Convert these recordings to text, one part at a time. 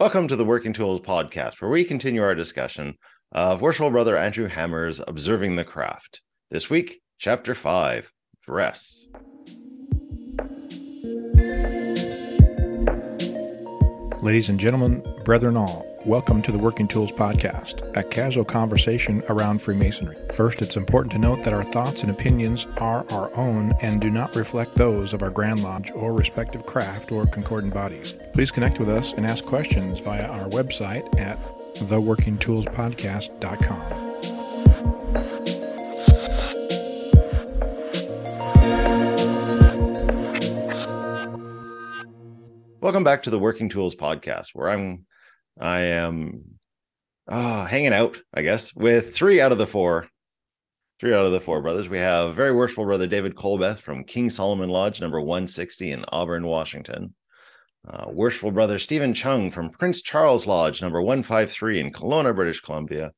Welcome to the Working Tools podcast, where we continue our discussion of Worshipful Brother Andrew Hammer's Observing the Craft. This week, Chapter 5 Dress. Ladies and gentlemen, brethren all, welcome to the Working Tools Podcast, a casual conversation around Freemasonry. First, it's important to note that our thoughts and opinions are our own and do not reflect those of our Grand Lodge or respective craft or concordant bodies. Please connect with us and ask questions via our website at theworkingtoolspodcast.com. Welcome back to the Working Tools podcast, where I'm I am oh, hanging out, I guess, with three out of the four. Three out of the four brothers. We have very worshipful brother David Colbeth from King Solomon Lodge, number 160 in Auburn, Washington. Uh, worshipful brother Steven Chung from Prince Charles Lodge, number 153 in Kelowna, British Columbia.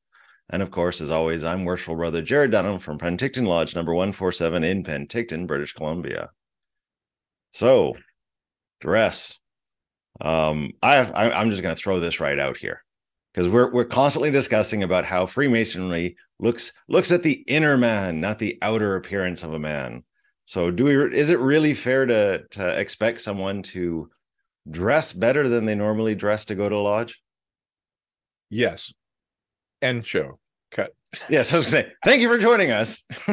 And of course, as always, I'm worshipful brother Jarrod Dunham from Penticton Lodge, number 147 in Penticton, British Columbia. So, dress. Um, I have, I, I'm just going to throw this right out here because we're we're constantly discussing about how Freemasonry looks looks at the inner man, not the outer appearance of a man. So, do we? Is it really fair to to expect someone to dress better than they normally dress to go to lodge? Yes. End show. Cut. Yes, I was going to say thank you for joining us.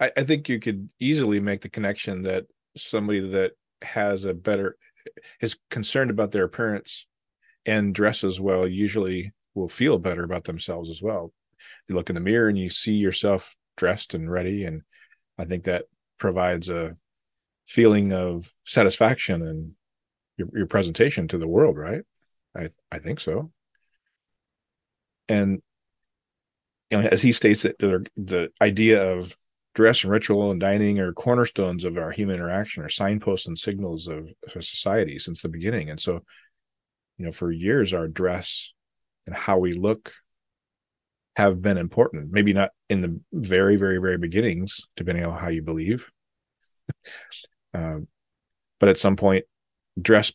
I, I think you could easily make the connection that somebody that has a better is concerned about their appearance and dresses well usually will feel better about themselves as well. You look in the mirror and you see yourself dressed and ready and i think that provides a feeling of satisfaction and your, your presentation to the world right? I i think so. And you know as he states that the, the idea of dress and ritual and dining are cornerstones of our human interaction or signposts and signals of, society since the beginning. And so you know for years our dress and how we look have been important maybe not in the very very very beginnings depending on how you believe. Um, but at some point dress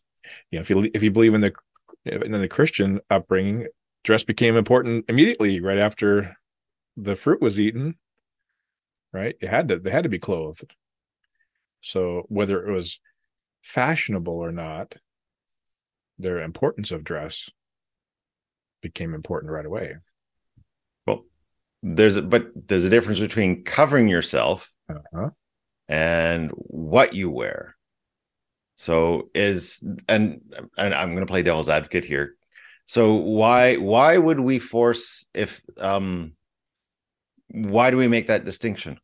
you know if you if you believe in the in the christian upbringing dress became important immediately right after the fruit was eaten right? It had to they had to be clothed. So whether it was fashionable or not, their importance of dress became important right away. Well, there's a, but there's a difference between covering yourself uh-huh. and what you wear. So is and and I'm going to play devil's advocate here. So why why would we force if um why do we make that distinction?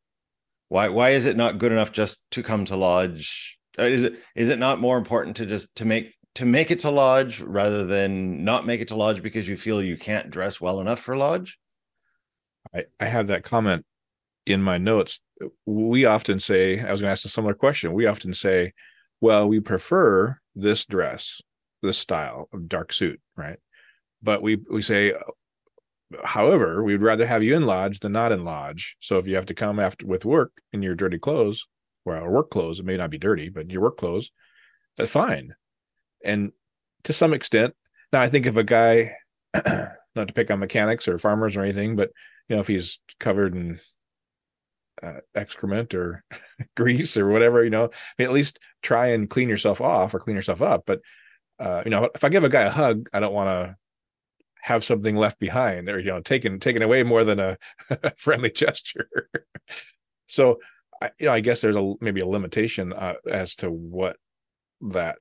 Why why is it not good enough just to come to lodge? Uh, is it is it not more important to just to make to make it to lodge rather than not make it to lodge because you feel you can't dress well enough for lodge? I, I have that comment in my notes. We often say, I was going to ask a similar question. We often say, well, we prefer this dress, this style of dark suit, right? But we we say However, we'd rather have you in lodge than not in lodge. So if you have to come after with work in your dirty clothes, well, work clothes, it may not be dirty, but your work clothes, that's fine. And to some extent, now I think if a guy, not to pick on mechanics or farmers or anything, but you know, if he's covered in uh, excrement or grease or whatever, you know, I mean, at least try and clean yourself off or clean yourself up. But uh, you know, if I give a guy a hug, I don't want to have something left behind or you know taken taken away more than a friendly gesture so I, you know, I guess there's a maybe a limitation uh, as to what that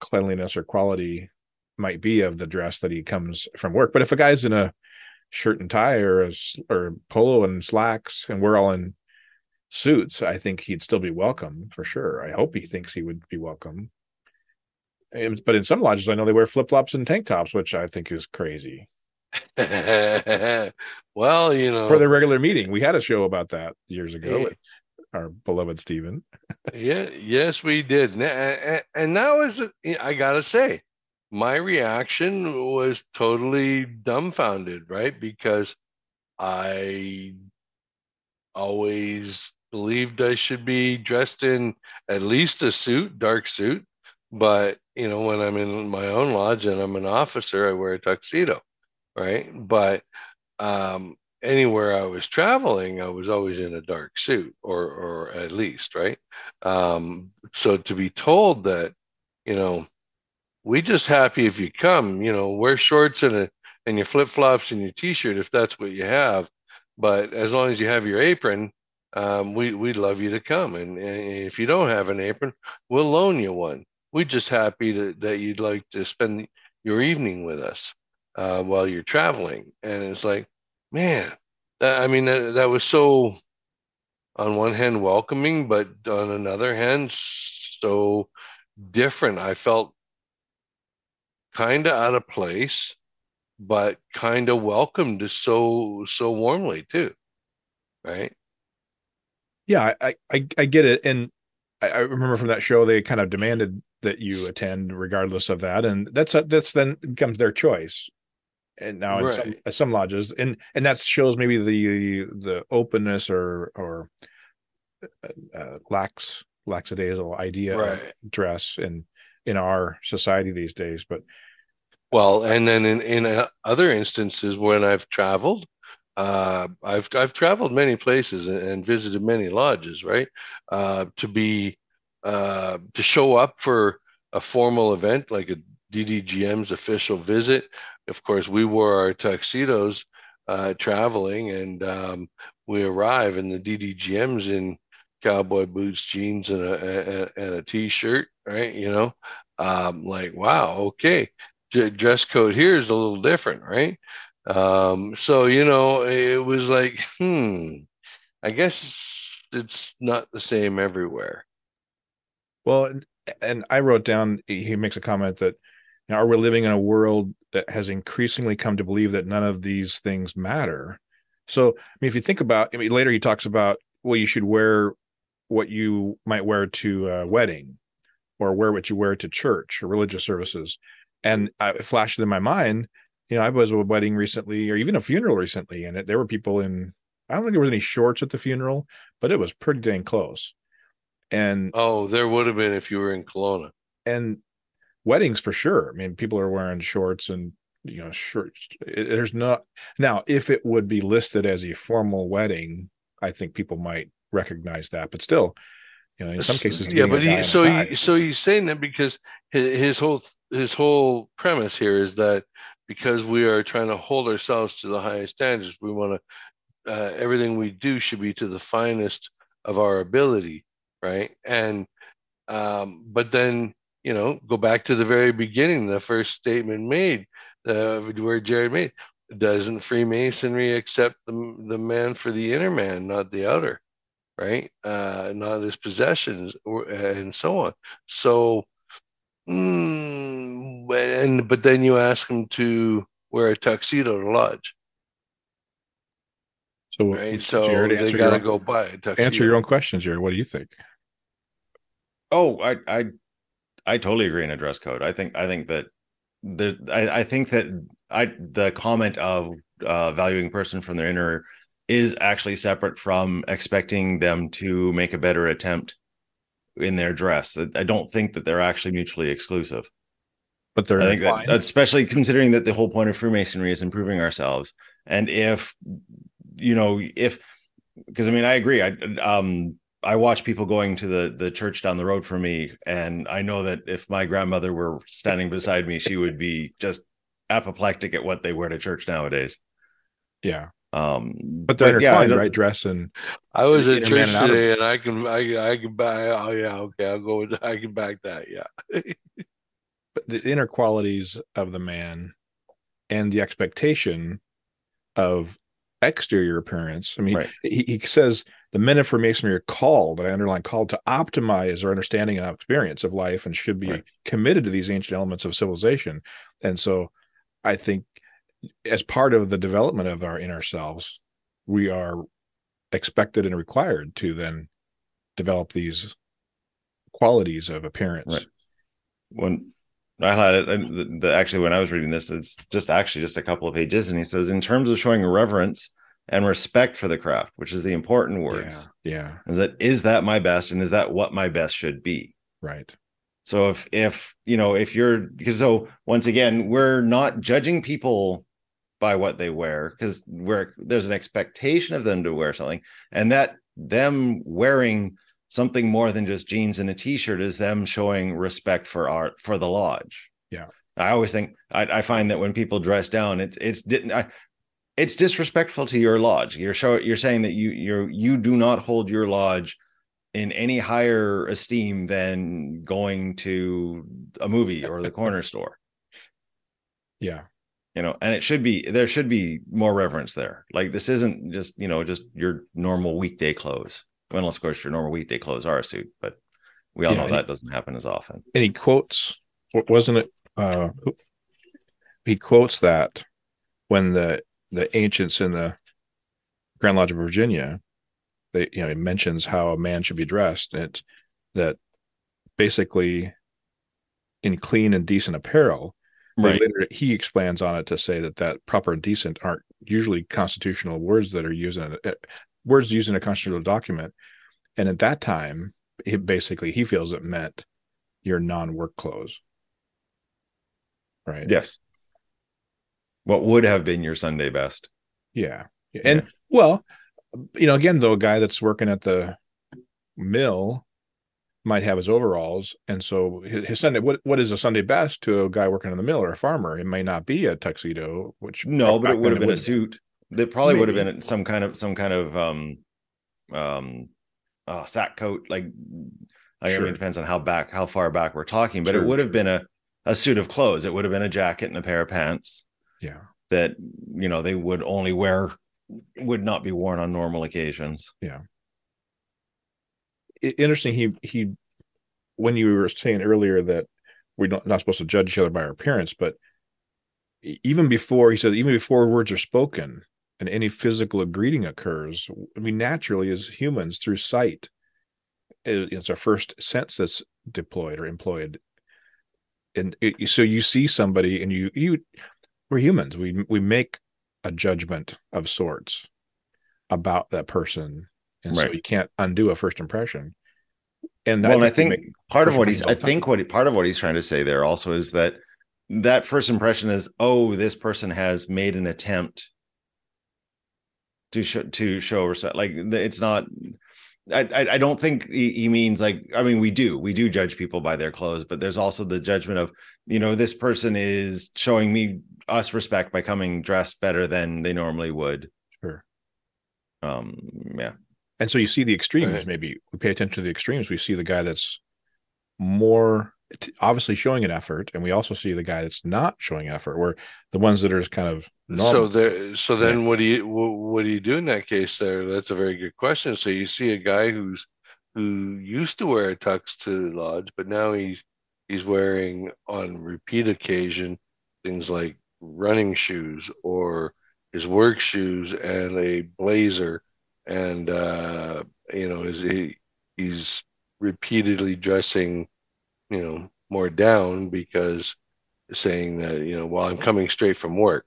cleanliness or quality might be of the dress that he comes from work. But if a guy's in a shirt and tie or a or polo and slacks, and we're all in suits, I think he'd still be welcome for sure. I hope he thinks he would be welcome but in some lodges, I know they wear flip flops and tank tops, which I think is crazy. well, you know, for the regular meeting, we had a show about that years ago with our beloved Steven. yeah, yes, we did, and, that was I gotta say, my reaction was totally dumbfounded, right? Because I always believed I should be dressed in at least a suit, dark suit, but you know, when I'm in my own lodge and I'm an officer, I wear a tuxedo, right? But um, anywhere I was traveling, I was always in a dark suit, or or at least, right? Um, so to be told that, you know, we just happy if you come, you know, wear shorts and a and your flip flops and your t-shirt if that's what you have, but as long as you have your apron, um, we we'd love you to come. And, and, if you don't have an apron, we'll loan you one. We're just happy to, that you'd like to spend your evening with us uh, while you're traveling. And it's like, man, that, I mean, that, that was so, on one hand, welcoming, but on another hand, so different. I felt kind of out of place, but kind of welcomed so so warmly too, right? Yeah, I I, I get it, and I, I remember from that show they kind of demanded that you attend regardless of that, and that's that's then becomes their choice and now in some, some lodges and and that shows maybe the the openness or or uh, uh lax lackadaisical idea right. of dress in in our society these days but well and then in in uh, other instances when i've traveled uh, I've I've traveled many places and, and visited many lodges, right? Uh, to be uh, to show up for a formal event like a DDGM's official visit of course, we wore our tuxedos uh, traveling, and um, we arrive, and the DDGM's in cowboy boots, jeans, and a, a, and a t-shirt, right? You know, um, like wow, okay, D- dress code here is a little different, right? Um, so you know, it was like, hmm, I guess it's not the same everywhere. Well, and I wrote down. He makes a comment that you know, are we living in a world that has increasingly come to believe that none of these things matter? So, I mean, if you think about, I mean, later he talks about, well, you should wear what you might wear to a wedding or wear what you wear to church or religious services. And it flashed in my mind, you know, I was at a wedding recently or even a funeral recently, and it, there were people in, I don't think there was any shorts at the funeral, but it was pretty dang close. And oh, there would have been if you were in Kelowna. And weddings for sure. I mean, people are wearing shorts and you know shorts. There's not now if it would be listed as a formal wedding, I think people might recognize that. But still, you know, in some cases, yeah. But he, so he, so he's saying that because his, his whole his whole premise here is that because we are trying to hold ourselves to the highest standards, we want to uh, everything we do should be to the finest of our ability, right? And um, but then you know, go back to the very beginning, the first statement made, uh, where Jarrod made, doesn't Freemasonry accept the, the man for the inner man, not the outer, right? Uh, not his possessions, or, and so on. So, mm, and but then you ask him to wear a tuxedo to lodge. So, right? so Jarrod, they got to go buy tuxedo. Answer your own questions, Jarrod. What do you think? Oh, I, I I totally agree in a dress code. I think I think that the I, I think that I the comment of uh, valuing person from their inner is actually separate from expecting them to make a better attempt in their dress. I don't think that they're actually mutually exclusive. But they're I think that, especially considering that the whole point of Freemasonry is improving ourselves. And if you know, if because I mean I agree. I um I watch people going to the the church down the road from me, and I know that if my grandmother were standing beside me, she would be just apoplectic at what they wear to church nowadays. Yeah. Um, but they're but intertwined, yeah, right? Dress and I was at church and today, and I can I I can buy. Oh yeah, okay, I'll go with. I can back that. Yeah. but the inner qualities of the man and the expectation of exterior appearance. I mean, right. he, he says the men of Freemasonry are called, I underline called to optimize our understanding and experience of life and should be right. committed to these ancient elements of civilization. And so I think as part of the development of our inner selves, we are expected and required to then develop these qualities of appearance. Right. When I had it, the, the, actually when I was reading this, it's just actually just a couple of pages, and he says, in terms of showing reverence and respect for the craft, which is the important words. Yeah. yeah. Is that is that my best and is that what my best should be? Right. So if if you know if you're because so once again we're not judging people by what they wear because we're there's an expectation of them to wear something and that them wearing something more than just jeans and a t-shirt is them showing respect for art for the lodge. Yeah. I always think I, I find that when people dress down, it's it's didn't I, it's disrespectful to your lodge. You're show you're saying that you you're you do not hold your lodge in any higher esteem than going to a movie or the corner store. Yeah. You know, and it should be there should be more reverence there. Like this isn't just, you know, just your normal weekday clothes. Well, unless of course your normal weekday clothes are a suit, but we all Yeah, know that doesn't happen as often. And he quotes, wasn't it? Uh, he quotes that when the the ancients in the Grand Lodge of Virginia, they you know he mentions how a man should be dressed, and it's that basically in clean and decent apparel. Right. later- he expands on it to say that that proper and decent aren't usually constitutional words that are used in uh, words used in a constitutional document. And at that time, it basically he feels it meant your non-work clothes. Right. Yes. What would have been your Sunday best? Yeah. And well, you know, again, though, a guy that's working at the mill might have his overalls. And so his, his Sunday, what, what is a Sunday best to a guy working in the mill or a farmer? It may not be a tuxedo, which No, but it would have been a suit. That probably would have been some kind of some kind of um um uh sack coat. Like I Sure. mean, it depends on how back how far back we're talking, but Sure, it would have been a a suit of clothes. It would have been a jacket and a pair of pants Yeah. that you know they would only wear would not be worn on normal occasions. Yeah. interesting. He, he, when you were saying earlier that we're not, not supposed to judge each other by our appearance, but even before he said, even before words are spoken and any physical greeting occurs, I mean, naturally as humans through sight, it's our first sense that's deployed or employed. And it, so you see somebody and you, you, we're humans. We, we make a judgment of sorts about that person. And so you can't undo a first impression. And well, and I think we think make- part of what he's I think what part of what he's trying to say there also is that that first impression is oh this person has made an attempt to show to show respect like it's not I, I I don't think he, he means like I mean we do we do judge people by their clothes but there's also the judgment of you know this person is showing me us respect by coming dressed better than they normally would Sure. um yeah And so you see the extremes. Right. Maybe we pay attention to the extremes. We see the guy that's more t- obviously showing an effort, and we also see the guy that's not showing effort. Where the ones that are kind of So there, so then what do you wh- what do you do in that case? There, that's a very good question. So you see a guy who's who used to wear a tux to lodge, but now he's he's wearing on repeat occasion things like running shoes or his work shoes and a blazer, and uh, you know, is he he's repeatedly dressing, you know, more down because saying that you know, well, I'm coming straight from work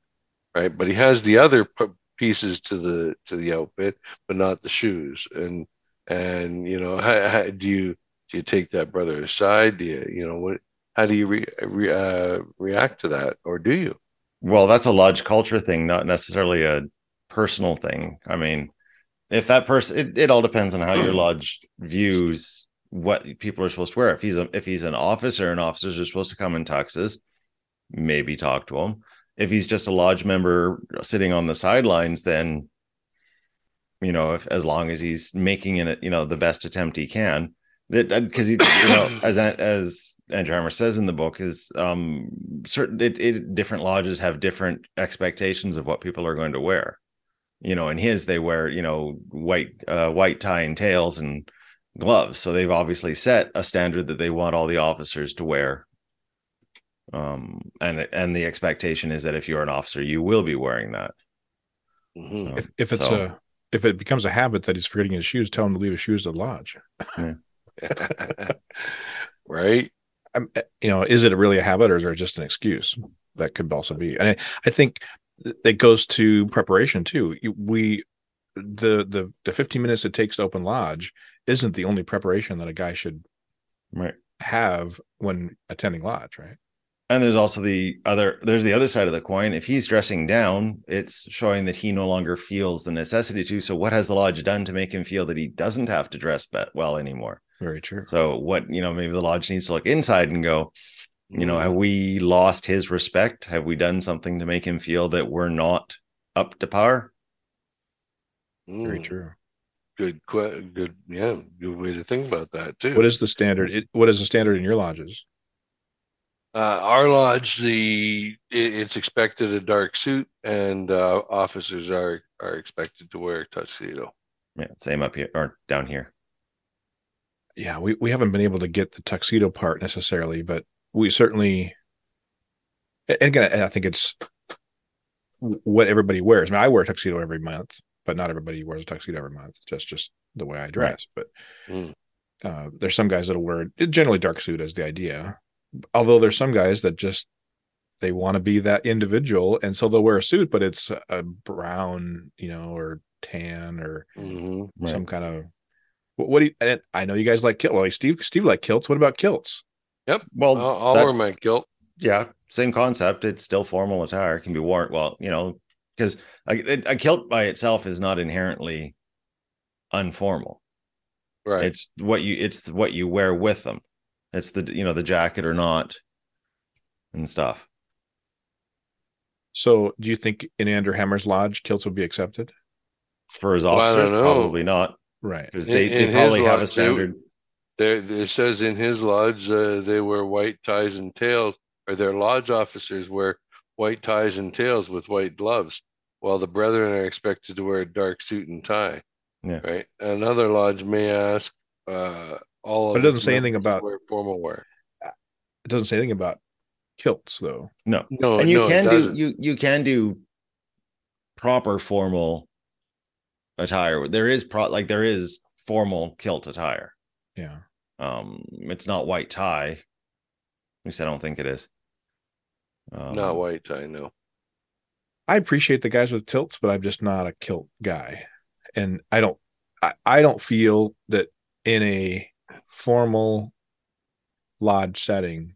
right? But he has the other p- pieces to the to the outfit, but not the shoes. And and you know, how, how, do you do you take that brother aside? Do you you know what? How do you re, re, uh, react to that, or do you? Well, that's a lodge culture thing, not necessarily a personal thing. I mean, if that person, it, it all depends on how your lodge views what people are supposed to wear. If he's a, if he's an officer and officers are supposed to come in tuxes, maybe talk to him. If he's just a lodge member sitting on the sidelines, then you know, if as long as he's making it, you know, the best attempt he can, because you know, as as Andrew Hammer says in the book, is um certain it, it different lodges have different expectations of what people are going to wear. You know, in his they wear you know white uh, white tie and tails and gloves, so they've obviously set a standard that they want all the officers to wear. Um, and and the expectation is that if you're an officer, you will be wearing that. Mhm. Um, if, if it's so- a if it becomes a habit that he's forgetting his shoes, tell him to leave his shoes at the lodge. right? I'm, eh, you know, is it really a habit or is it just an excuse? That could also be. And I, I think it goes to preparation too. We the the the 15 minutes it takes to open lodge isn't the only preparation that a guy should Right. have when attending lodge, right? And there's also the other there's the other side of the coin. If he's dressing down, it's showing that he no longer feels the necessity to. So what has the lodge done to make him feel that he doesn't have to dress well anymore? Very true. So what, you know, maybe the lodge needs to look inside and go, you know, Mm. have we lost his respect? Have we done something to make him feel that we're not up to par? Very Mm. true. Good, good, yeah, good way to think about that too. What is the standard? It, what is the standard in your lodges? Uh, our lodge, the it, it's expected a dark suit, and uh, officers are are expected to wear a tuxedo. Yeah, same up here or down here. Yeah, we, we haven't been able to get the tuxedo part necessarily, but we certainly. and Again, I think it's what everybody wears. I mean, I wear a tuxedo every month, but not everybody wears a tuxedo every month. Just just the way I dress. But Mm. uh, there's some guys that'll wear generally dark suit as the idea. Although there's some guys that just they want to be that individual, and so they'll wear a suit, but it's a brown, you know, or tan or hmm Right. some kind of. What, what do you? And I know you guys like kilt. Well, like Steve, Steve like kilts. What about kilts? Yep. Well, I'll, I'll wear that's- my kilt. yeah, same concept. It's still formal attire. It can be worn. Well, you know, because a, a kilt by itself is not inherently unformal. Right. It's what you it's what you wear with them. It's the you know the jacket or not, and stuff. So, do you think in Andrew Hammer's lodge kilts would be accepted? For his Well, I don't officers, know. probably not, Right. because they, in they his probably have a lodge, they- standard. There, it says in his lodge uh, they wear white ties and tails, or their lodge officers wear white ties and tails with white gloves, while the brethren are expected to wear a dark suit and tie. Yeah. Right. Another lodge may ask uh, all. But it doesn't say anything about- wear formal wear. It doesn't say anything about kilts, though. No, No, and you no, can do you you can do proper formal attire. There is pro like there is formal kilt attire. Yeah. Um, it's not white tie. At least I don't think it is. Um, Not white tie. No. I appreciate the guys with tilts, but I'm just not a kilt guy, and I don't. I, I don't feel that in a formal lodge setting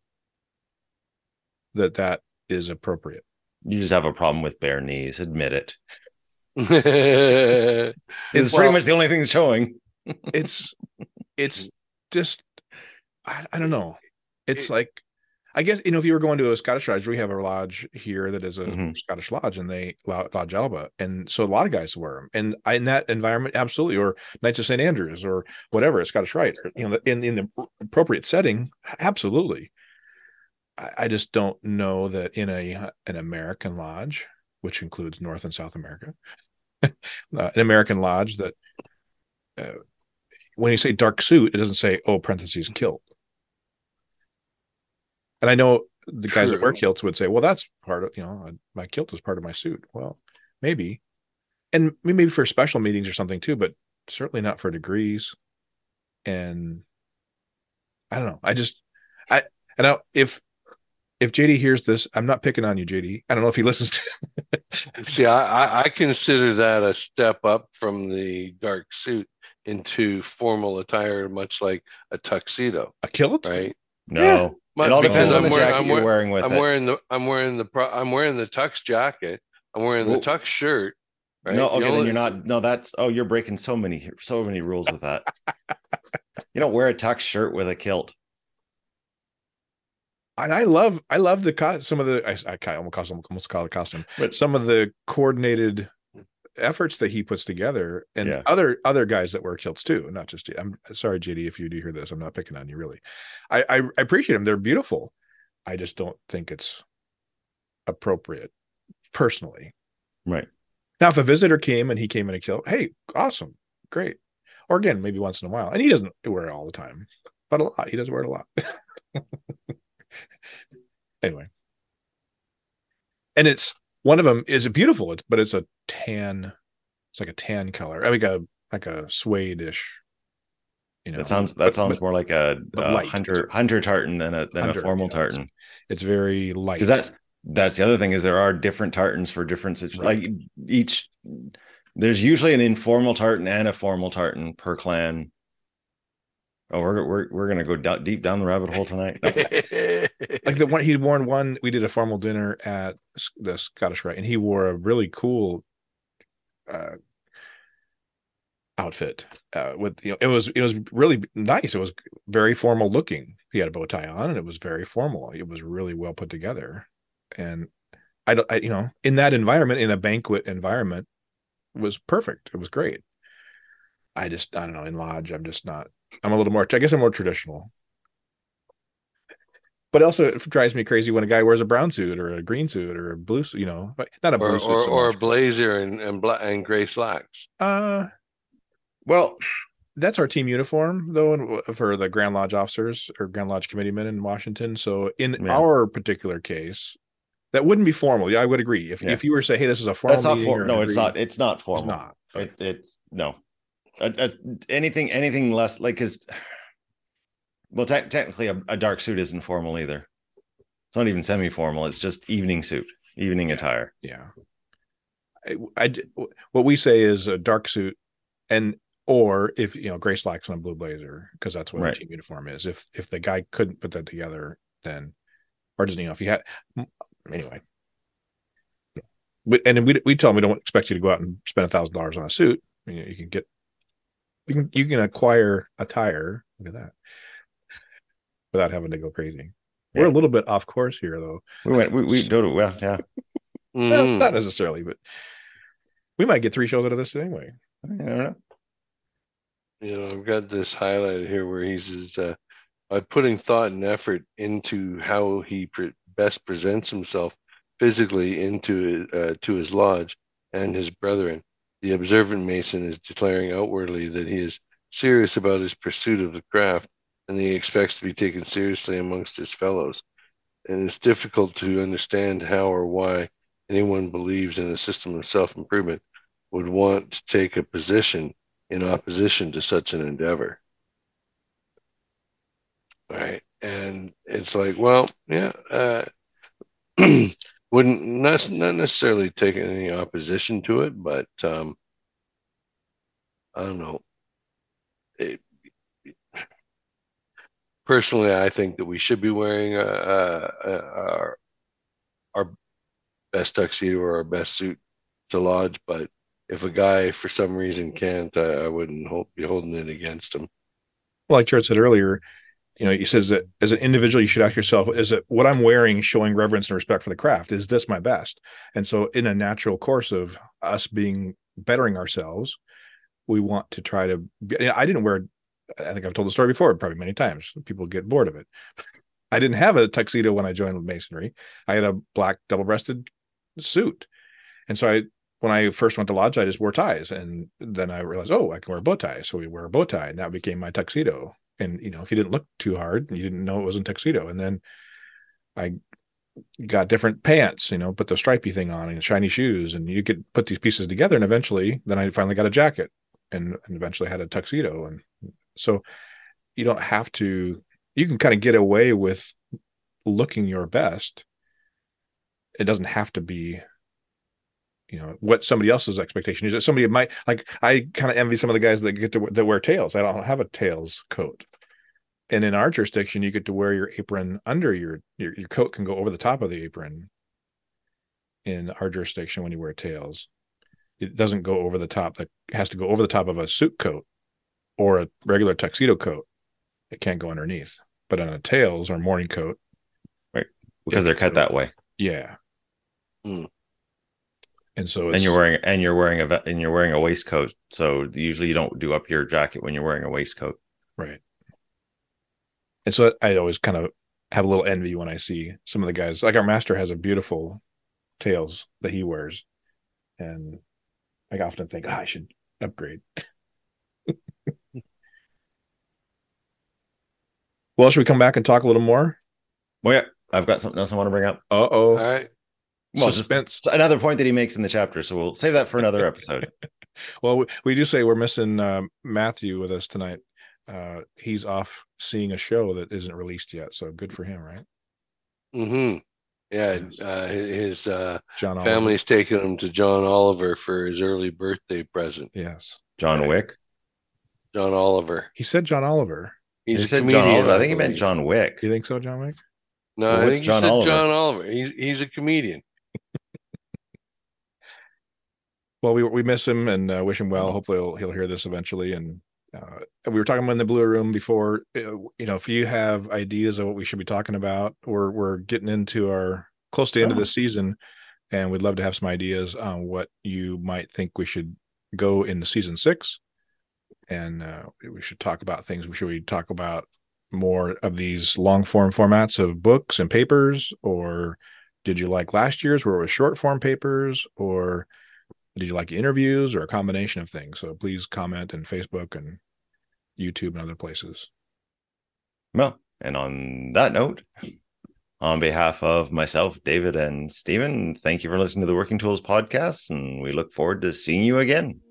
that that is appropriate. You just have a problem with bare knees. Admit it. it's It's Well- pretty much the only thing showing. It's it's just I, I don't know. It's It- like I guess you know if you were going to a Scottish lodge, we have a lodge here that is a Mhm. Scottish lodge, and they Lodge Alba, and so a lot of guys wear them, and I, in that environment, absolutely, or Knights of St Andrews, or whatever, a Scottish Rite, or, you know, in in the appropriate setting, absolutely. I, I just don't know that in a an American lodge, which includes North and South America, uh, an American lodge that uh, when you say dark suit, it doesn't say oh parentheses kilt. And I know the guys that wear kilts would say, well, that's part of you know my kilt is part of my suit. Well, maybe, and maybe for special meetings or something too, but certainly not for degrees. And I don't know. I just I and I, if if JD hears this, I'm not picking on you, JD. I don't know if he listens to. See, I, I, I consider that a step up from the dark suit into formal attire, much like a tuxedo, a kilt, right? No, Mu- it all because depends on I'm the wearing- jacket I'm you're wearing- wearing with I'm it. wearing the I'm wearing the I'm wearing the tux jacket. I'm wearing the Whoa. tux shirt. Right? No, The okay, then you're not. No, that's oh, you're breaking so many so many rules with that. you don't wear a tux shirt with a kilt. And I love I love the co- some of the I, I kind of almost, almost call it a costume, But- some of the coordinated efforts that he puts together, and Yeah. other other guys that wear kilts too, not just I'm sorry, JD, if you do hear this, I'm not picking on you really. I I, I appreciate them; they're beautiful. I just don't think it's appropriate personally. Right. Now, if a visitor came and he came in a kilt, hey, awesome, great. Or again, maybe once in a while, and he doesn't wear it all the time, but a lot. He does wear it a lot. anyway, and it's one of them is beautiful. It's but it's a tan. It's like a tan color. I like a like a suede-ish. You know, That sounds that but- sounds but more like a, a hunter hunter tartan than a than Hunter, a formal yeah, tartan. It's very light. Because that's that's the other thing is there are different tartans for different situations. Right. Like each there's usually an informal tartan and a formal tartan per clan Oh, we're we're we're gonna go deep down the rabbit hole tonight. like the one he'd worn one. We did a formal dinner at the Scottish Rite, and he wore a really cool uh, outfit. Uh, with you know, it was it was really nice. It was very formal looking. He had a bow tie on, and it was very formal. It was really well put together, and I don't, I, you know, in that environment, in a banquet environment, was perfect. It was great. I just, I don't know, in lodge, I'm just not. I'm a little more. I guess I'm more traditional. But also, it drives me crazy when a guy wears a brown suit or a green suit or a blue suit. You know, not a blue or, suit, or, so or a blazer and and, black, and gray slacks. Uh, well, that's our team uniform though for the grand lodge officers or grand lodge committeemen in washington so in Yeah. our particular case that wouldn't be formal yeah i would agree if, Yeah. if you were to say hey this is a formal that's not formal. no, it's agreed- not. It's not it's formal. not It, it's no. Anything anything less like because well, te- technically, a, a dark suit isn't formal either. It's not even semi-formal. It's just evening suit, evening attire. yeah I, I what we say is a dark suit and or if you know gray slacks and a blue blazer because that's what Right. the team uniform is if if the guy couldn't put that together then or doesn't you know if you had anyway but and we we tell them we don't expect you to go out and spend a thousand dollars on a suit you, know, you can get you can you can acquire attire look at that without having to go crazy we're a little bit off course here though We went. We we go to well, yeah. well, Mhm. not necessarily but we might get three shows out of this anyway I don't know. You know, I've got this highlight here where he says, uh, by putting thought and effort into how he pre- best presents himself physically into uh, to his lodge and his brethren, the observant Mason is declaring outwardly that he is serious about his pursuit of the craft and he expects to be taken seriously amongst his fellows. And it's difficult to understand how or why anyone believes in a system of self improvement would want to take a position in opposition to such an endeavor. Right. And it's like, well, yeah, uh, wouldn't not, not necessarily take any opposition to it, but um, I don't know. It, personally, I think that we should be wearing uh, uh, uh, our our best tuxedo or our best suit to lodge, but if a guy for some reason can't, I, I wouldn't hold, be holding it against him. Like Jarrod said earlier, you know, he says that as an individual, you should ask yourself, is it what I'm wearing showing reverence and respect for the craft? Is this my best? And so, in a natural course of us being bettering ourselves, we want to try to. Be, I didn't wear, I think I've told the story before, probably many times. People get bored of it. I didn't have a tuxedo when I joined Masonry. I had a black double breasted suit. And so, I, when I first went to lodge, I just wore ties, and then I realized, oh, I can wear bow tie. So we wear a bow tie, and that became my tuxedo. And you know, if you didn't look too hard, you didn't know it wasn't tuxedo. And then I got different pants, you know, put the stripy thing on and shiny shoes, and you could put these pieces together. And eventually, then I finally got a jacket, and, and eventually had a tuxedo. And so, you don't have to. You can kind of get away with looking your best. It doesn't have to be you know what somebody else's expectation is. That somebody might like. I kind of envy some of the guys that get to that wear tails. I don't have a tails coat, and in our jurisdiction, you get to wear your apron under your your your coat can go over the top of the apron. In our jurisdiction, when you wear tails, it doesn't go over the top. That has to go over the top of a suit coat or a regular tuxedo coat. It can't go underneath. But on a tails or morning coat, right? because they're cut that way. yeah. Hmm. And so it's, And you're wearing and you're wearing a ve- and you're wearing a waistcoat. So usually you don't do up your jacket when you're wearing a waistcoat. Right. And so I always kind of have a little envy when I see some of the guys. Like our master has a beautiful tails that he wears. And I often think, oh, I should upgrade. well, should we come back and talk a little more? Well, yeah, I've got something else I want to bring up. Uh oh. right. Well, just Suspense. another point that he makes in the chapter. So we'll save that for another episode. Well, we, we do say we're missing um, Matthew with us tonight. Uh, he's off seeing a show that isn't released yet. So good for him, right? Mm-hmm. Yeah. Yes. Uh, his uh, John Oliver. family's taking him to John Oliver for his early birthday present. Yes. John Right. Wick. John Oliver. He said John Oliver. He's he a said John. Oliver. I think he meant. John Wick. You think so, John Wick? No, Well, I what's think John he said Oliver? John Oliver. He's he's a comedian. Well, we we miss him and uh, wish him well. Hopefully, he'll, he'll hear this eventually. And uh, we were talking about in the blue room before. uh, You know, if you have ideas of what we should be talking about, we're we're getting into our close to the end of the season, and we'd love to have some ideas on what you might think we should go into season six. And uh, we should talk about things. Should we talk about more of these long form formats of books and papers, or did you like last year's where it was short form papers, or did you like interviews or a combination of things? So please comment in Facebook and YouTube and other places. Well, and on that note, on behalf of myself, David, and Steven, thank you for listening to the Working Tools podcast, and we look forward to seeing you again.